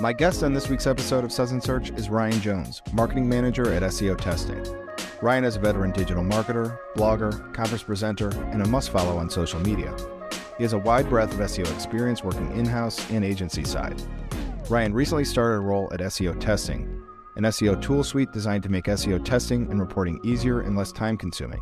My guest on this week's episode of Suds and Search is Ryan Jones, marketing manager at SEO Testing. Ryan is a veteran digital marketer, blogger, conference presenter, and a must follow on social media. He has a wide breadth of SEO experience working in house and agency side. Ryan recently started a role at SEO Testing, an SEO tool suite designed to make SEO testing and reporting easier and less time consuming.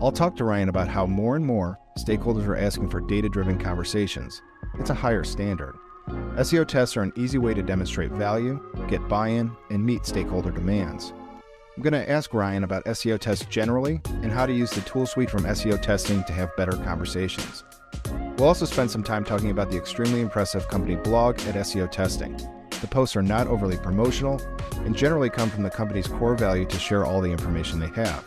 I'll talk to Ryan about how more and more stakeholders are asking for data driven conversations. It's a higher standard. SEO tests are an easy way to demonstrate value, get buy in, and meet stakeholder demands. I'm going to ask Ryan about SEO tests generally and how to use the tool suite from SEO testing to have better conversations. We'll also spend some time talking about the extremely impressive company blog at SEO testing. The posts are not overly promotional and generally come from the company's core value to share all the information they have.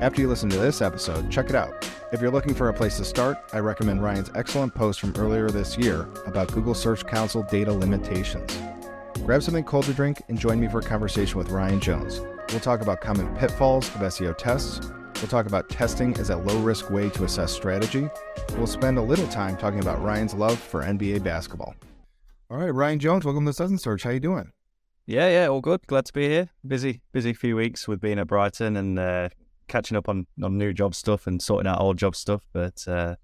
After you listen to this episode, check it out. If you're looking for a place to start, I recommend Ryan's excellent post from earlier this year about Google Search Console data limitations. Grab something cold to drink and join me for a conversation with Ryan Jones. We'll talk about common pitfalls of SEO tests. We'll talk about testing as a low risk way to assess strategy. We'll spend a little time talking about Ryan's love for NBA basketball. All right, Ryan Jones, welcome to and Search. How you doing? Yeah, yeah, all good. Glad to be here. Busy, busy few weeks with being at Brighton and uh, catching up on, on new job stuff and sorting out old job stuff. But uh,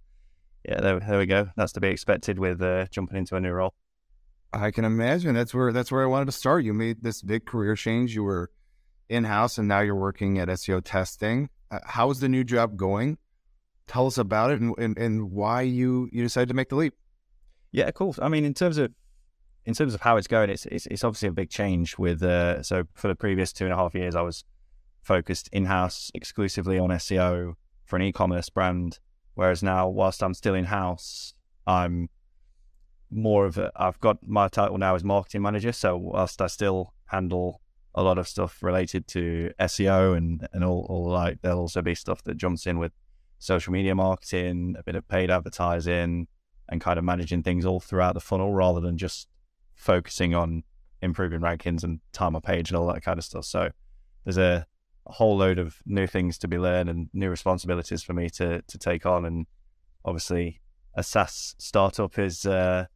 yeah, there, there we go. That's to be expected with uh, jumping into a new role. I can imagine that's where that's where I wanted to start. You made this big career change. You were in house and now you're working at SEO testing. Uh, how's the new job going? Tell us about it and, and, and why you you decided to make the leap. Yeah, cool. I mean, in terms of in terms of how it's going, it's it's, it's obviously a big change. With uh, so for the previous two and a half years, I was focused in house exclusively on SEO for an e-commerce brand, whereas now, whilst I'm still in house, I'm more of a. I've got my title now as marketing manager. So whilst I still handle a lot of stuff related to SEO and and all, all like there'll also be stuff that jumps in with social media marketing, a bit of paid advertising, and kind of managing things all throughout the funnel rather than just focusing on improving rankings and time on page and all that kind of stuff. So there's a, a, whole load of new things to be learned and new responsibilities for me to to take on. And obviously, a SaaS startup is uh,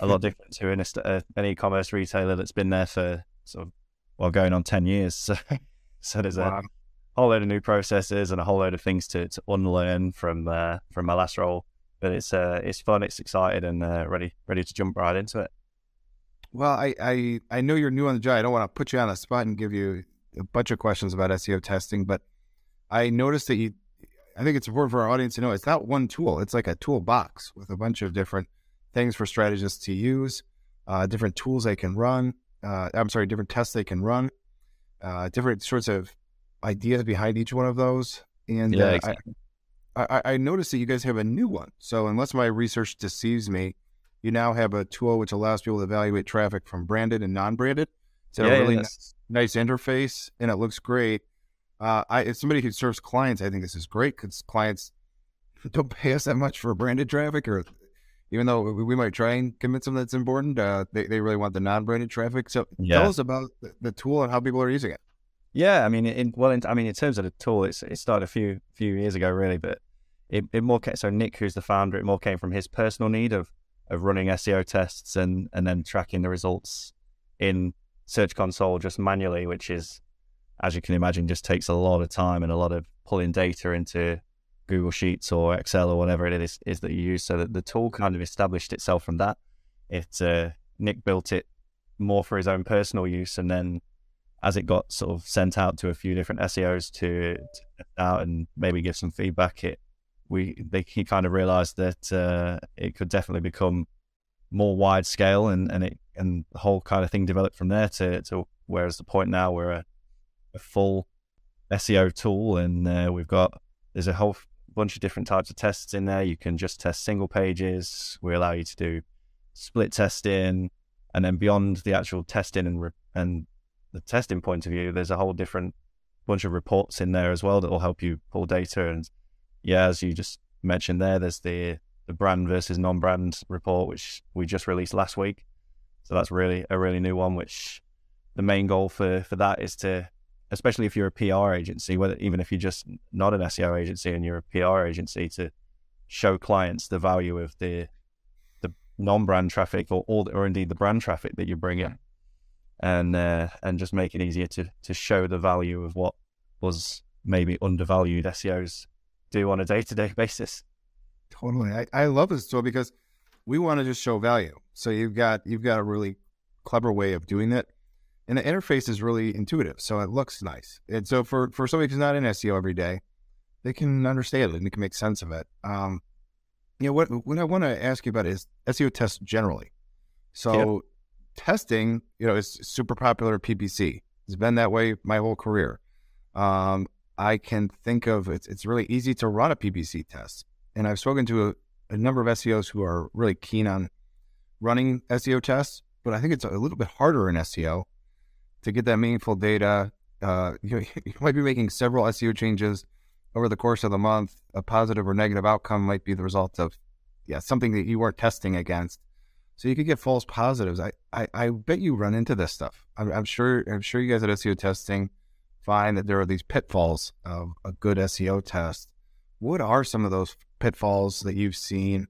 a lot different to an, uh, an e-commerce retailer that's been there for sort of well going on ten years. So so there's wow. a whole load of new processes and a whole load of things to, to unlearn from uh, from my last role. But it's uh, it's fun, it's exciting, and uh, ready ready to jump right into it. Well, I, I I know you're new on the job. I don't want to put you on the spot and give you a bunch of questions about SEO testing, but I noticed that you. I think it's important for our audience to know it's not one tool. It's like a toolbox with a bunch of different things for strategists to use, uh, different tools they can run. Uh, I'm sorry, different tests they can run, uh, different sorts of ideas behind each one of those. And yeah, uh, exactly. I, I, I noticed that you guys have a new one. So unless my research deceives me, you now have a tool which allows people to evaluate traffic from branded and non-branded. It's yeah, a really yeah, nice, nice, interface, and it looks great. Uh, I, as somebody who serves clients, I think this is great because clients don't pay us that much for branded traffic, or even though we might try and convince them that's important, uh, they, they really want the non-branded traffic. So yeah. tell us about the, the, tool and how people are using it. Yeah, I mean, in, well, in, I mean, in terms of the tool, it's it started a few few years ago, really, but it, it more came, so Nick, who's the founder, it more came from his personal need of of running SEO tests and and then tracking the results in Search Console just manually, which is, as you can imagine, just takes a lot of time and a lot of pulling data into Google Sheets or Excel or whatever it is is that you use. So that the tool kind of established itself from that. It uh, Nick built it more for his own personal use, and then as it got sort of sent out to a few different SEOs to, to out and maybe give some feedback, it we they, he kind of realized that uh, it could definitely become more wide scale and and it and the whole kind of thing developed from there to to whereas the point now we're a, a full SEO tool and uh, we've got there's a whole bunch of different types of tests in there. You can just test single pages. We allow you to do split testing, and then beyond the actual testing and re- and the testing point of view, there's a whole different bunch of reports in there as well that will help you pull data and yeah, as you just mentioned there, there's the the brand versus non-brand report, which we just released last week. So that's really a really new one. Which the main goal for for that is to, especially if you're a PR agency, whether even if you're just not an SEO agency and you're a PR agency, to show clients the value of the the non-brand traffic or or, or indeed the brand traffic that you bring in. and uh, and just make it easier to to show the value of what was maybe undervalued SEOs do on a day to day basis. Totally, I, I love this tool because we want to just show value. So you've got you've got a really clever way of doing it, and the interface is really intuitive, so it looks nice. And so for for somebody who's not in SEO every day, they can understand it and they can make sense of it. Um, you know what what I want to ask you about is SEO tests generally. So testing, you know, is super popular at PPC. It's been that way my whole career. Um, I can think of it's it's really easy to run a PPC test, and I've spoken to a, a number of SEOs who are really keen on running SEO tests, but I think it's a little bit harder in SEO to get that meaningful data. Uh, you, you might be making several SEO changes over the course of the month. A positive or negative outcome might be the result of yeah something that you weren't testing against. So you could get false positives. I, I, I bet you run into this stuff. I'm, I'm sure I'm sure you guys at SEO testing find that there are these pitfalls of a good SEO test. What are some of those pitfalls that you've seen,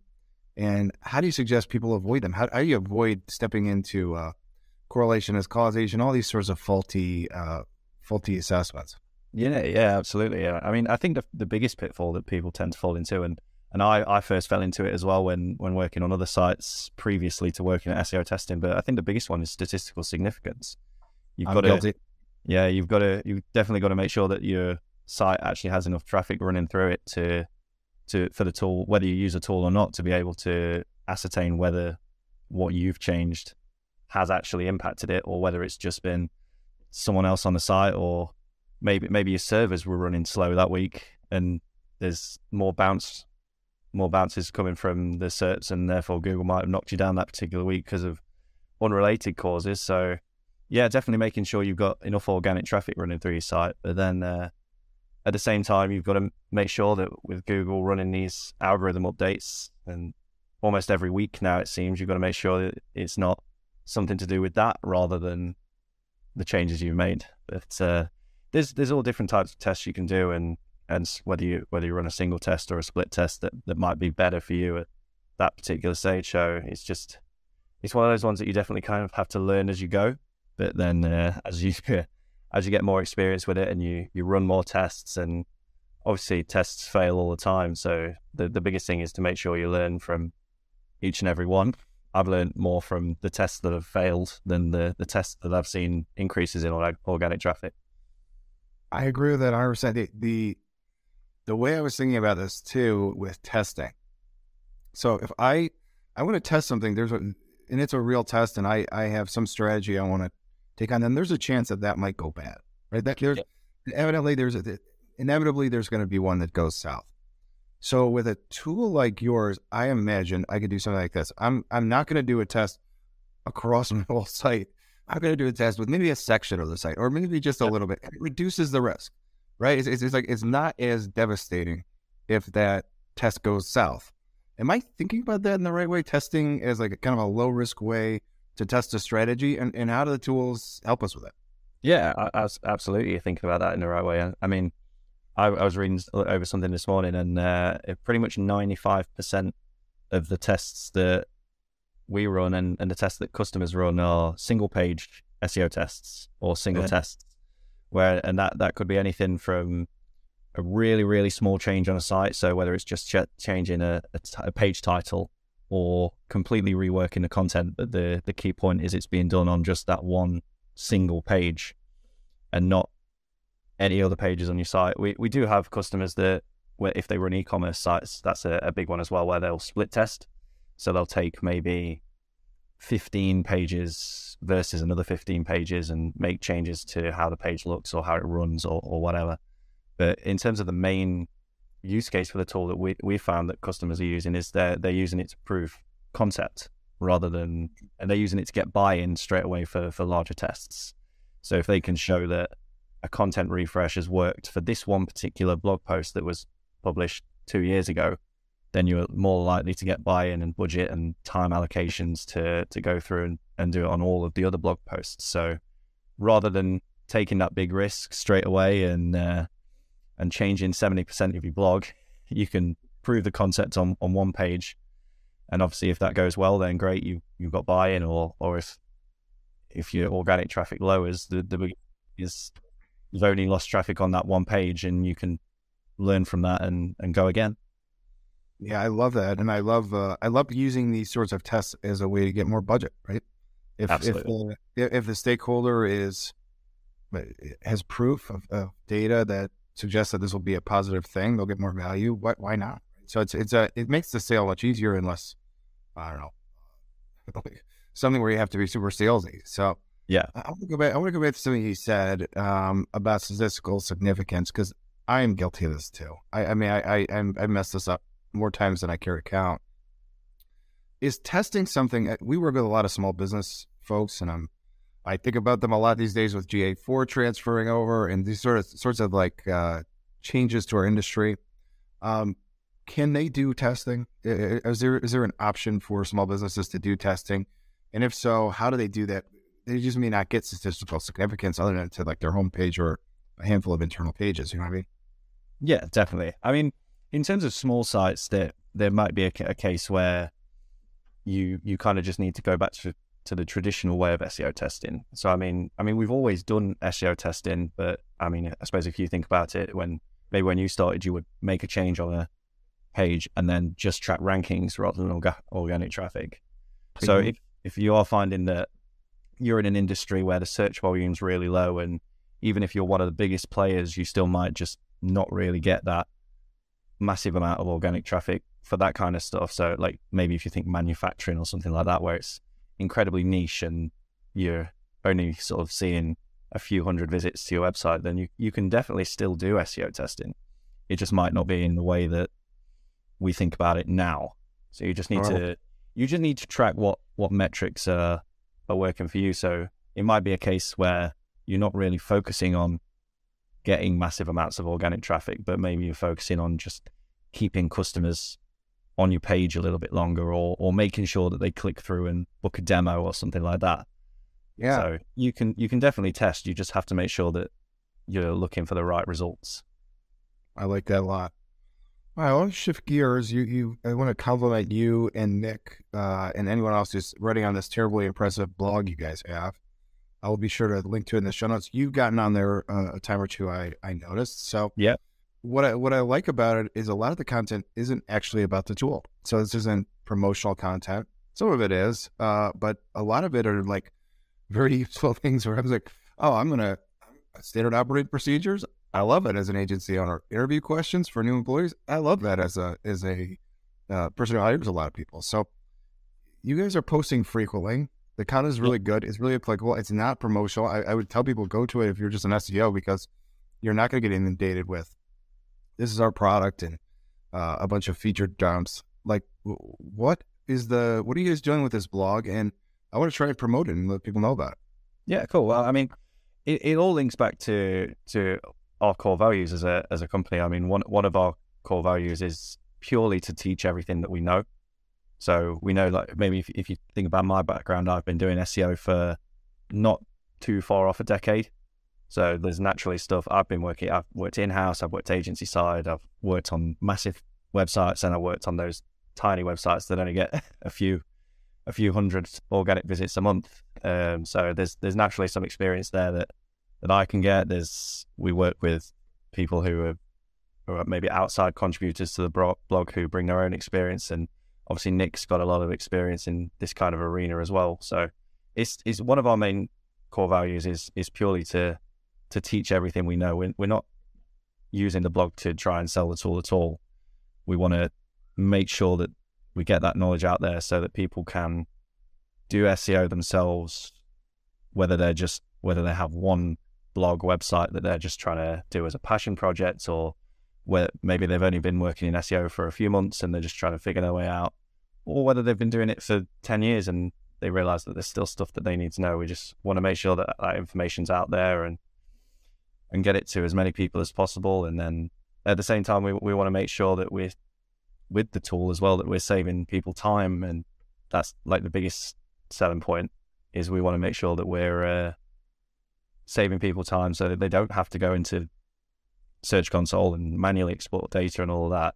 and how do you suggest people avoid them? How, how do you avoid stepping into uh, correlation as causation, all these sorts of faulty uh, faulty assessments? Yeah, yeah, absolutely. Yeah. I mean, I think the the biggest pitfall that people tend to fall into, and and I, I first fell into it as well when when working on other sites previously to working at SEO testing. But I think the biggest one is statistical significance. You've I'm got guilty. to, yeah, you've got to, you've definitely got to make sure that your site actually has enough traffic running through it to to for the tool, whether you use a tool or not, to be able to ascertain whether what you've changed has actually impacted it, or whether it's just been someone else on the site, or maybe maybe your servers were running slow that week and there's more bounce more bounces coming from the SERPs and therefore Google might have knocked you down that particular week because of unrelated causes. So yeah, definitely making sure you've got enough organic traffic running through your site, but then uh, at the same time, you've got to make sure that with Google running these algorithm updates and almost every week now, it seems you've got to make sure that it's not something to do with that rather than the changes you've made. But uh, there's there's all different types of tests you can do, and and whether you whether you run a single test or a split test that, that might be better for you at that particular stage. So it's just it's one of those ones that you definitely kind of have to learn as you go. But then uh, as you as you get more experience with it and you you run more tests and obviously tests fail all the time. So the the biggest thing is to make sure you learn from each and every one. I've learned more from the tests that have failed than the the tests that I've seen increases in organic traffic. I agree with that 100%. The, the, the way I was thinking about this too with testing. So if I, I want to test something, there's a, and it's a real test and I, I have some strategy I want to take on, them, there's a chance that that might go bad, right? That there's yeah. evidently there's a, inevitably there's going to be one that goes south. So with a tool like yours, I imagine I could do something like this. I'm I'm not going to do a test across my whole site I'm going to do a test with maybe a section of the site or maybe just a little bit. It reduces the risk, right? It's, it's, it's, like it's not as devastating if that test goes south. Am I thinking about that in the right way? Testing as like a kind of a low risk way to test a strategy, and, and how do the tools help us with it? Yeah, I, I absolutely thinking about that in the right way. I, I mean, I, I, was reading over something this morning, and uh, pretty much 95% of the tests that we run and, and the tests that customers run are single page SEO tests or single yeah. tests where and that that could be anything from a really really small change on a site so whether it's just ch- changing a, a, t- a page title or completely reworking the content but the the key point is it's being done on just that one single page and not any other pages on your site we we do have customers that where if they run e-commerce sites that's a, a big one as well where they'll split test so they'll take maybe 15 pages versus another 15 pages and make changes to how the page looks or how it runs or, or whatever. But in terms of the main use case for the tool that we, we found that customers are using is they're, they're using it to prove concept rather than, and they're using it to get buy-in straight away for, for larger tests. So if they can show that a content refresh has worked for this one particular blog post that was published two years ago, then you're more likely to get buy-in and budget and time allocations to to go through and, and do it on all of the other blog posts. So rather than taking that big risk straight away and uh, and changing seventy percent of your blog, you can prove the concept on, on one page. And obviously, if that goes well, then great, you you've got buy-in. Or or if if your organic traffic lowers, the the is you've only lost traffic on that one page, and you can learn from that and and go again. Yeah, I love that, and I love uh, I love using these sorts of tests as a way to get more budget. Right? If Absolutely. if the, if the stakeholder is uh, has proof of, of, data that suggests that this will be a positive thing, they'll get more value. Why why not? So it's it's a it makes the sale much easier and less I don't know something where you have to be super salesy. So yeah, I want to go back. I want to go back to something you said um, about statistical significance because I am guilty of this too. I, I mean, I, I I messed this up more times than I care to count. Is testing something? Uh, we work with a lot of small business folks, and I'm I think about them a lot these days with GA4 transferring over and these sort of sorts of like uh, changes to our industry. Um, can they do testing? Is there is there an option for small businesses to do testing? And if so, how do they do that? They just may not get statistical significance other than to like their homepage or a handful of internal pages. You know what I mean? Yeah, definitely. I mean, in terms of small sites, there there might be a, a case where you you kind of just need to go back to to the traditional way of SEO testing. So I mean, I mean, we've always done SEO testing, but I mean, I suppose if you think about it, when maybe when you started, you would make a change on a page and then just track rankings rather than orga- organic traffic. Mm-hmm. So if if you are finding that you're in an industry where the search volume's really low, and even if you're one of the biggest players, you still might just not really get that massive amount of organic traffic for that kind of stuff. So, like maybe if you think manufacturing or something like that, where it's incredibly niche and you're only sort of seeing a few hundred visits to your website, then you, you can definitely still do SEO testing. It just might not be in the way that we think about it now. So you just need right. to you just need to track what what metrics are are working for you. So it might be a case where you're not really focusing on getting massive amounts of organic traffic, but maybe you're focusing on just keeping customers on your page a little bit longer or or making sure that they click through and book a demo or something like that. Yeah. So you can you can definitely test. You just have to make sure that you're looking for the right results. I like that a lot. All right, I want to shift gears. You, you, I want to compliment you and Nick uh, and anyone else who's writing on this terribly impressive blog you guys have. I will be sure to link to it in the show notes. You've gotten on there uh, a time or two. I, I noticed. So yeah, what I what I like about it is a lot of the content isn't actually about the tool. So this isn't promotional content. Some of it is, uh, but a lot of it are like very useful things. Where I was like, oh, I'm gonna standard operating procedures. I love it as an agency owner. Interview questions for new employees. I love that as a as a uh, person who hires a lot of people. So you guys are posting frequently. The content is really good. It's really applicable. It's not promotional. I, I would tell people go to it if you're just an SEO because you're not going to get inundated with this is our product and uh, a bunch of featured dumps. Like, what is the what are you guys doing with this blog? And I want to try and promote it and let people know about it. Yeah, cool. Well, I mean, it, it all links back to to our core values as a as a company. I mean, one one of our core values is purely to teach everything that we know. So we know, like maybe if, if you think about my background, I've been doing SEO for not too far off a decade. So there's naturally stuff I've been working. I've worked in house. I've worked agency side. I've worked on massive websites, and I worked on those tiny websites that only get a few a few hundred organic visits a month. Um, so there's there's naturally some experience there that that I can get. There's we work with people who are, who are maybe outside contributors to the blog who bring their own experience, and obviously Nick's got a lot of experience in this kind of arena as well. So it's it's one of our main core values is is purely to to teach everything we know. We're, we're not using the blog to try and sell the tool at all. We want to make sure that we get that knowledge out there so that people can do SEO themselves, whether they're just whether they have one blog website that they're just trying to do as a passion project or where maybe they've only been working in SEO for a few months and they're just trying to figure their way out, or whether they've been doing it for 10 years and they realize that there's still stuff that they need to know. We just want to make sure that that information's out there and and get it to as many people as possible. And then at the same time, we, we want to make sure that we're with the tool as well, that we're saving people time. And that's like the biggest selling point is we want to make sure that we're uh, saving people time so that they don't have to go into Search Console and manually export data and all of that.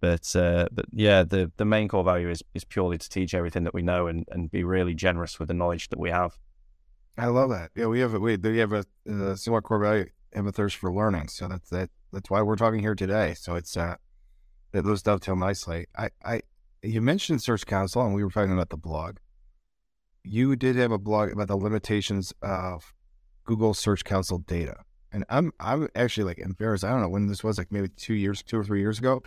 But uh, but yeah, the the main core value is is purely to teach everything that we know and, and be really generous with the knowledge that we have. I love that. Yeah, we have a, we, do we have a, a similar core value, have a thirst for learning. So that's that. That's why we're talking here today. So it's uh, that those dovetail nicely. I, I, you mentioned Search Console, and we were talking about the blog. You did have a blog about the limitations of Google Search Console data, and I'm I'm actually like embarrassed. I don't know when this was, like maybe two years, two or three years ago,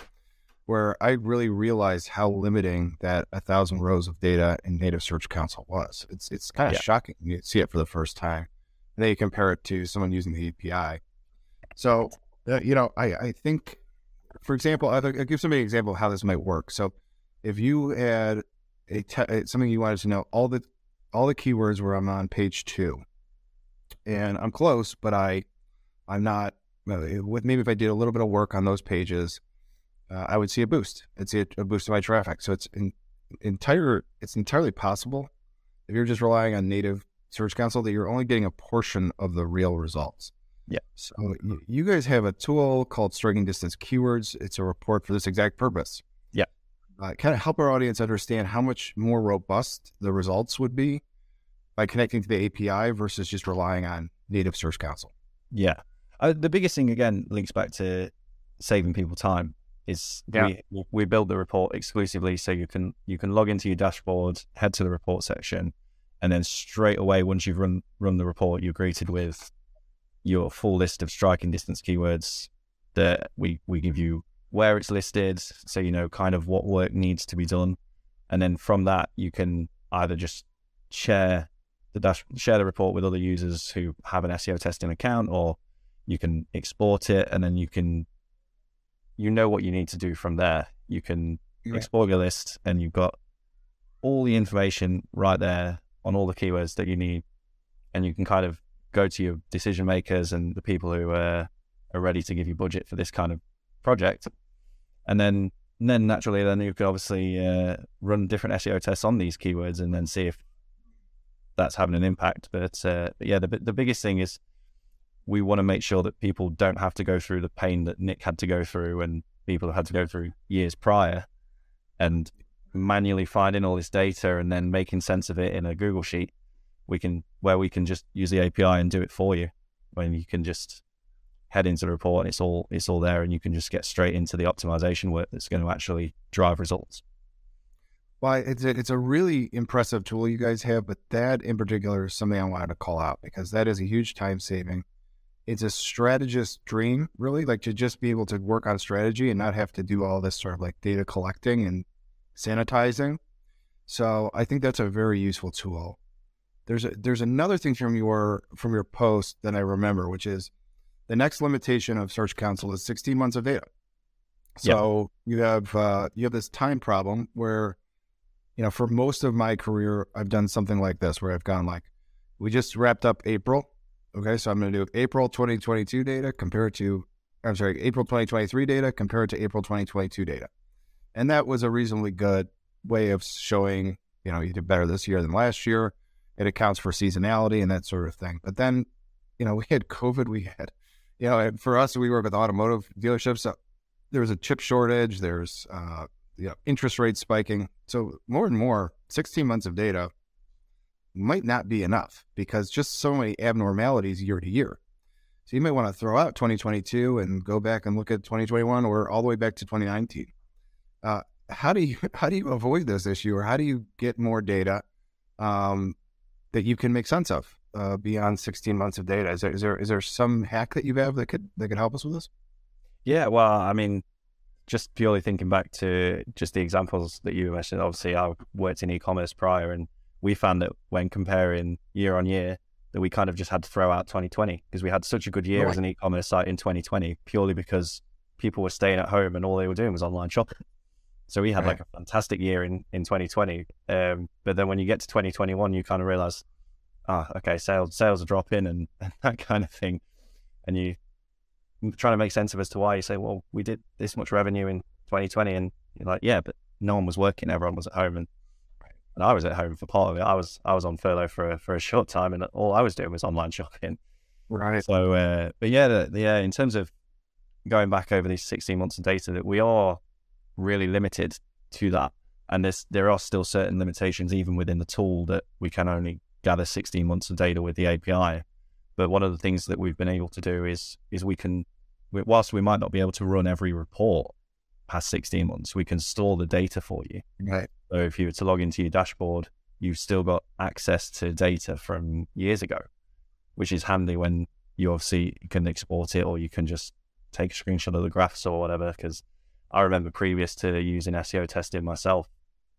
where I really realized how limiting that a thousand rows of data in native Search Console was. It's it's kind of yeah. shocking you see it for the first time. And then you compare it to someone using the API. So, uh, you know, I, I think, for example, I'll, I'll give somebody an example of how this might work. So, if you had a te- something you wanted to know, all the all the keywords where I'm on page two, and I'm close, but I I'm not. Uh, with maybe if I did a little bit of work on those pages, uh, I would see a boost. I'd see a, a boost in my traffic. So it's in, entire. It's entirely possible if you're just relying on native Search Console that you're only getting a portion of the real results. Yeah. So you, guys have a tool called Striking Distance Keywords. It's a report for this exact purpose. Yeah. Uh, kind of help our audience understand how much more robust the results would be by connecting to the API versus just relying on native Search Console. Yeah. Uh, the biggest thing again links back to saving people time is yeah. we we build the report exclusively so you can you can log into your dashboard, head to the report section, and then straight away once you've run run the report, you're greeted with your full list of striking distance keywords that we we give you where it's listed, so you know kind of what work needs to be done, and then from that you can either just share the dash share the report with other users who have an SEO testing account, or you can export it and then you can you know what you need to do from there. You can yeah. export your list and you've got all the information right there on all the keywords that you need. And you can kind of go to your decision makers and the people who uh, are ready to give you budget for this kind of project. And then, and then naturally, then you could obviously uh, run different SEO tests on these keywords and then see if that's having an impact. But, uh, but yeah, the the biggest thing is we want to make sure that people don't have to go through the pain that Nick had to go through and people have had to go through years prior and manually finding all this data and then making sense of it in a Google sheet. We can where we can just use the API and do it for you. When you can just head into the report and it's all it's all there and you can just get straight into the optimization work that's going to actually drive results. Well, it's a, it's a really impressive tool you guys have, but that in particular is something I wanted to call out because that is a huge time saving it's a strategist dream, really, like to just be able to work on strategy and not have to do all this sort of like data collecting and sanitizing. So I think that's a very useful tool. There's a, there's another thing from your from your post that I remember, which is the next limitation of Search Console is 16 months of data. So yep. you have uh, you have this time problem where, you know, for most of my career, I've done something like this, where I've gone like, we just wrapped up April, Okay, so I'm going to do April 2022 data compared to, I'm sorry, April 2023 data compared to April 2022 data. And that was a reasonably good way of showing, you know, you did better this year than last year. It accounts for seasonality and that sort of thing. But then, you know, we had COVID, we had, you know, for us, we work with automotive dealerships. So there was a chip shortage, there's, uh, you know, interest rates spiking. So more and more, 16 months of data might not be enough because just so many abnormalities year to year. So you might want to throw out 2022 and go back and look at 2021 or all the way back to 2019. Uh, how do you how do you avoid this issue, or how do you get more data um, that you can make sense of uh, beyond 16 months of data? Is there, is there is there some hack that you have that could that could help us with this? Yeah, well, I mean, just purely thinking back to just the examples that you mentioned. Obviously, I worked in e-commerce prior, and we found that when comparing year on year, that we kind of just had to throw out 2020 because we had such a good year right. as an e-commerce site in 2020 purely because people were staying at home and all they were doing was online shopping. So we had right. like a fantastic year in, in 2020. Um, but then when you get to 2021, you kind of realize, ah, okay, sales sales are dropping and, and that kind of thing. And you trying to make sense of as to why you say, well, we did this much revenue in 2020. And you're like, yeah, but no one was working. Everyone was at home. And and I was at home for part of it. I was I was on furlough for a, for a short time, and all I was doing was online shopping. Right. So, uh, but yeah, the, the, yeah, in terms of going back over these 16 months of data, that we are really limited to that, and there's there are still certain limitations even within the tool that we can only gather 16 months of data with the API. But one of the things that we've been able to do is is we can, whilst we might not be able to run every report past 16 months, we can store the data for you. Right. So if you were to log into your dashboard, you've still got access to data from years ago, which is handy when you obviously can export it or you can just take a screenshot of the graphs or whatever. Because I remember previous to using SEO testing myself,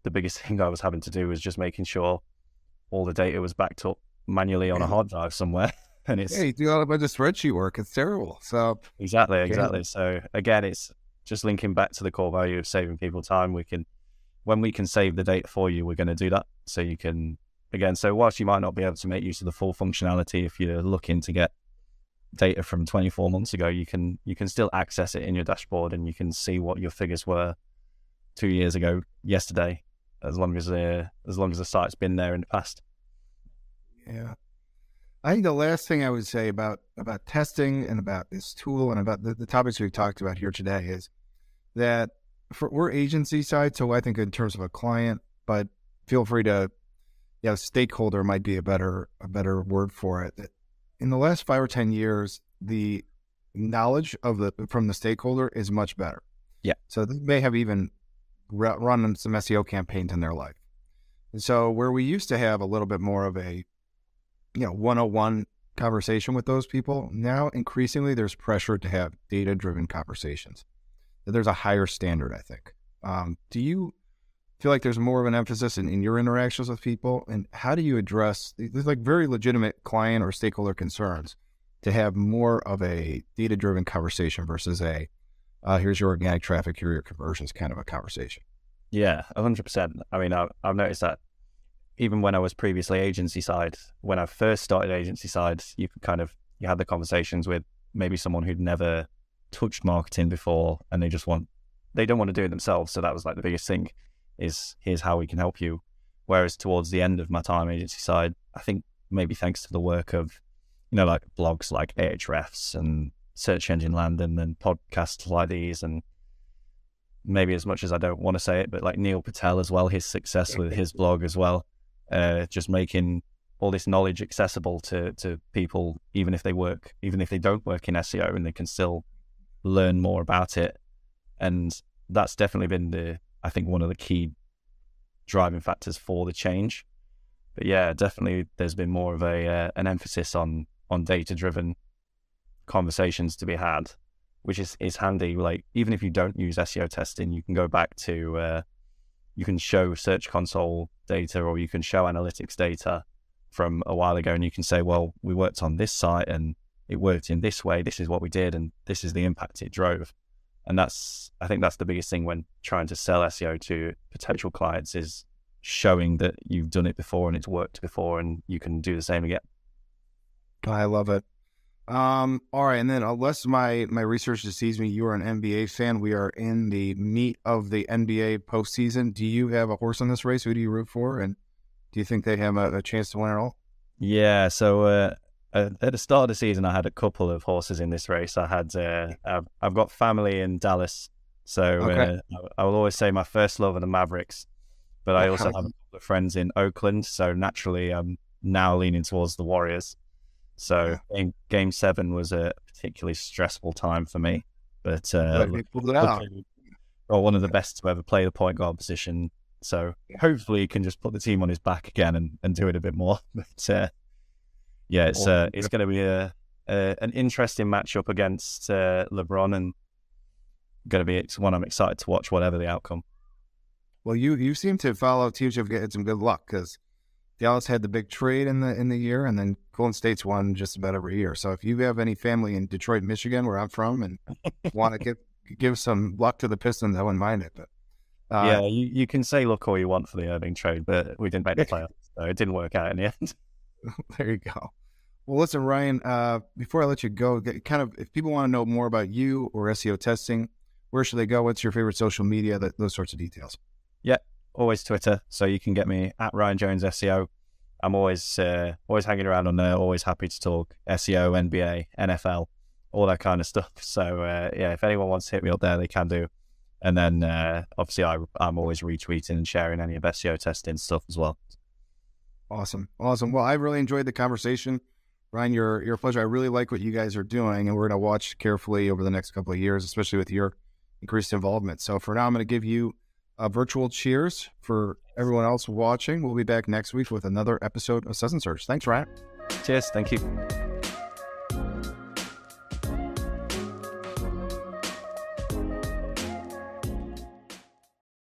the biggest thing I was having to do was just making sure all the data was backed up manually on a hard drive somewhere. And it's yeah, you do all a bunch of spreadsheet work. It's terrible. So exactly, exactly. So again, it's just linking back to the core value of saving people time. We can, when we can save the data for you, we're going to do that. So you can, again, so whilst you might not be able to make use of the full functionality if you're looking to get data from 24 months ago, you can you can still access it in your dashboard and you can see what your figures were two years ago, yesterday, as long as the as long as the site's been there in the past. Yeah, I think the last thing I would say about about testing and about this tool and about the, the topics we've talked about here today is that for, we're agency side, so I think in terms of a client, but feel free to, yeah, stakeholder might be a better a better word for it. That in the last five or ten years, the knowledge of the from the stakeholder is much better. Yeah. So they may have even run some SEO campaigns in their life. And so where we used to have a little bit more of a you know 101 conversation with those people now increasingly there's pressure to have data driven conversations there's a higher standard i think um, do you feel like there's more of an emphasis in, in your interactions with people and how do you address these like very legitimate client or stakeholder concerns to have more of a data driven conversation versus a uh, here's your organic traffic here your conversions kind of a conversation yeah 100% i mean I've, I've noticed that even when I was previously agency side, when I first started agency side, you could kind of you had the conversations with maybe someone who'd never touched marketing before and they just want they don't want to do it themselves. So that was like the biggest thing is here's how we can help you. Whereas towards the end of my time agency side, I think maybe thanks to the work of, you know, like blogs like Ahrefs and Search Engine Landing and podcasts like these and maybe as much as I don't want to say it, but like Neil Patel as well, his success with his blog as well uh, just making all this knowledge accessible to to people, even if they work, even if they don't work in SEO, and they can still learn more about it. And that's definitely been the, I think, one of the key driving factors for the change. But yeah, definitely, there's been more of a uh, an emphasis on on data driven conversations to be had, which is is handy. Like even if you don't use SEO testing, you can go back to uh, you can show Search Console data or you can show analytics data from a while ago and you can say, well, we worked on this site and it worked in this way. This is what we did and this is the impact it drove. And that's, I think that's the biggest thing when trying to sell SEO to potential clients is showing that you've done it before and it's worked before and you can do the same again. I love it. Um, all right, and then unless my my research deceives me, you are an NBA fan. We are in the meat of the NBA postseason. Do you have a horse in this race? Who do you root for, and do you think they have a, a chance to win it all? Yeah, so uh, uh, at the start of the season, I had a couple of horses in this race. I had uh, I've, I've, got family in Dallas, so okay. Uh, I will always say my first love are the Mavericks, but I also have a couple of friends in Oakland, so naturally I'm now leaning towards the Warriors. So game, game seven was a particularly stressful time for me. But uh, well, one of the best to ever play the point guard position. So hopefully he can just put the team on his back again and, and do it a bit more. But uh, yeah, it's uh, it's going to be a, a, an interesting matchup against uh, LeBron and going to be one I'm excited to watch, whatever the outcome. Well, you you seem to follow teams who've had some good luck because Dallas had the big trade in the in the year, and then Golden State's won just about every year. So if you have any family in Detroit, Michigan, where I'm from, and want to give give some luck to the Pistons, I wouldn't mind it. But uh, yeah, you, you can say look all you want for the Irving trade, but we didn't make the playoffs, so it didn't work out in the end. there you go. Well, listen, Ryan. Uh, before I let you go, kind of if people want to know more about you or SEO testing, where should they go? What's your favorite social media? That, those sorts of details. Yeah, always Twitter, so you can get me at Ryan Jones SEO. I'm always uh, always hanging around on there. Always happy to talk SEO, NBA, NFL, all that kind of stuff. So uh, yeah, if anyone wants to hit me up there, they can do. And then uh, obviously I, I'm always retweeting and sharing any of SEO testing stuff as well. Awesome. Awesome. Well, I really enjoyed the conversation. Ryan, you're a pleasure. I really like what you guys are doing, and we're going to watch carefully over the next couple of years, especially with your increased involvement. So for now, I'm going to give you a virtual cheers for everyone else watching. We'll be back next week with another episode of Suds and Search. Thanks, Ryan. Cheers. Thank you.